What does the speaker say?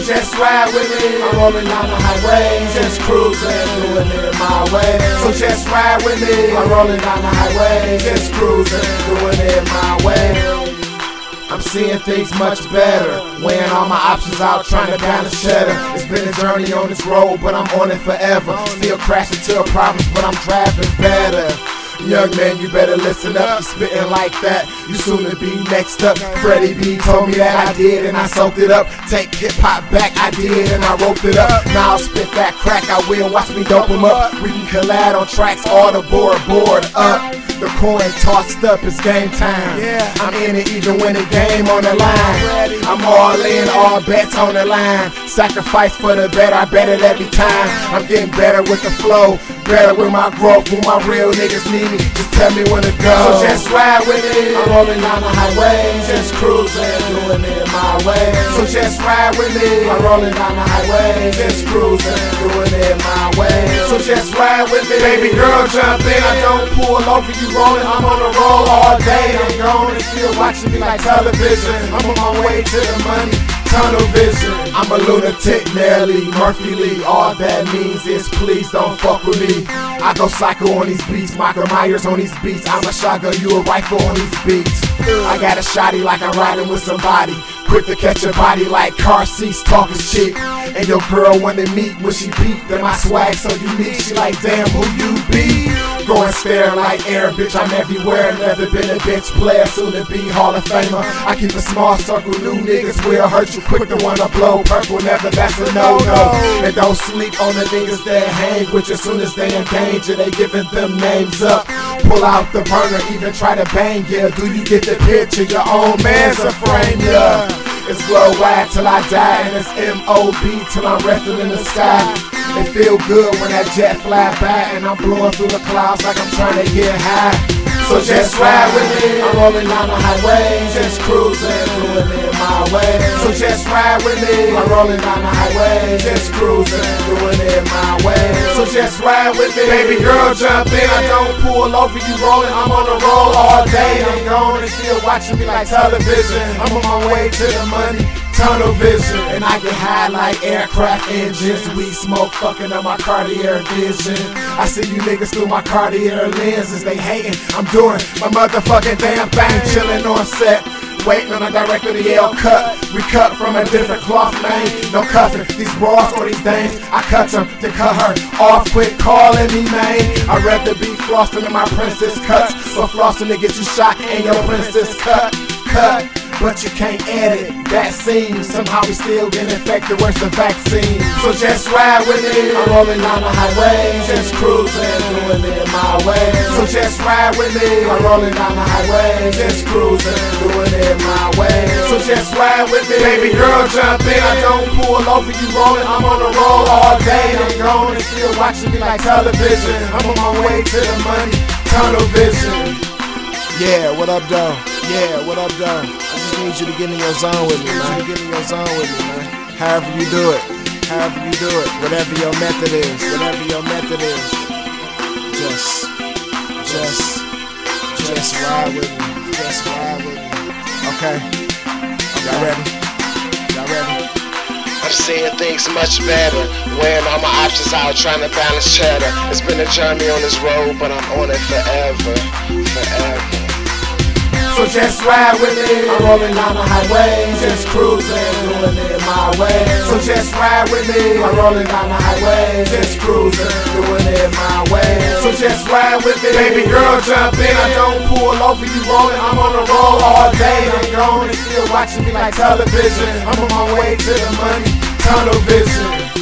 just ride with me. I'm rolling down the highway, just cruising, doing it my way. So just ride with me. I'm rolling down the highway, just cruising, doing it my way. I'm seeing things much better. Weighing all my options out, trying to balance cheddar. It's been a journey on this road, but I'm on it forever. Still crashing to problems, but I'm driving better. Young man, you better listen up. You spitting like that, you soon to be next up. Freddie B told me that I did, and I soaked it up. Take hip hop back, I did, and I roped it up. Now I'll spit that crack, I will. Watch me dope 'em up. We can collide on tracks, all the board, board up. The coin tossed up, it's game time. Yeah. I'm in it even when the game on the line. I'm all in, all bets on the line. Sacrifice for the bet, I bet it every time. I'm getting better with the flow, better with my growth. When my real niggas need me, just tell me when to go. So just ride with it. I'm rolling down the highway, just cruising, doing it my way. So just ride with me. I'm rolling down the highway, just cruising, doing it my way. So just ride with me. Baby girl, jump in. I don't pull over you rolling. I'm on the roll all day. I'm gone and still watching me like television. I'm on my way to the money. Tunnel vision. I'm a lunatic, Nelly, Murphy Lee. All that means is please don't fuck with me. I go psycho on these beats, Michael Myers on these beats. I'm a shotgun, you a rifle on these beats. I got a shotty like I'm riding with somebody. Quick to catch a body like car seats, talking shit. And your girl wanna meet when she peeped. And my swag so unique, she like, damn, who you be? Going stare like air, bitch, I'm everywhere. Never been a bitch player, soon to be Hall of Famer. I keep a small circle, new niggas will hurt you quick to wanna blow. Purple never, that's a no no. And don't sleep on the niggas that hang with you. As soon as they in danger, they giving them names up. Pull out the burner, even try to bang ya. Do you get the picture? Your own man's a frame ya. It's Globe Wide till I die, and it's M.O.B. till I'm resting in the sky. It feel good when that jet fly by, and I'm blowing through the clouds like I'm trying to get high. So just ride with me. I'm rolling down the highway, just cruising, doing it way. So just ride with me. I'm rolling down the highway, just cruising, doing it my way. So just ride with me. Baby girl, jump in. I don't pull over you rolling. I'm on the roll all day. I'm gone and still watching me like television. I'm on my way to the money. Tunnel vision, and I get high like aircraft engines. We smoke fucking on my Cartier vision. I see you niggas through my Cartier lenses. They hating, I'm doing my motherfucking damn thing. Chilling on set, waiting on a director to yell cut. We cut from a different cloth, man. No cuffing these bras or these dames. I cut them to cut her off. Quit calling me, man. I'd rather be flossing in my princess cuts, but flossing to get you shot in your princess cut. Cut. But you can't edit that scene. Somehow we still get infected. Where's the vaccine? So just ride with me. I'm rolling down the highway, just cruising, doing it my way. So just ride with me. I'm rolling down the highway, just cruising, doing it my way. So just ride with me. Baby girl, jump in. I don't pull over you rolling. I'm on the roll all day. I'm gone and still watching me like television. I'm on my way to the money. Tunnel vision. Yeah, what up, though? Yeah, what up, though? I need you to get in your zone with me, man. Get in your zone with me, man. However you do it, however you do it, whatever your method is, whatever your method is, just, just, just ride with me, just ride with me. Okay, y'all ready? Y'all ready? I'm seeing things much better. Weighing all my options out, trying to balance cheddar. It's been a journey on this road, but I'm on it forever, forever. So just ride with me. I'm rolling down the highway, just cruising, doing it my way. So just ride with me. I'm rolling down the highway, just cruising, doing it my way. So just ride with me. Baby girl, jump in. I don't pull over you rolling. I'm on the roll all day. I'm gone and still watching me like television. I'm on my way to the money. Tunnel vision.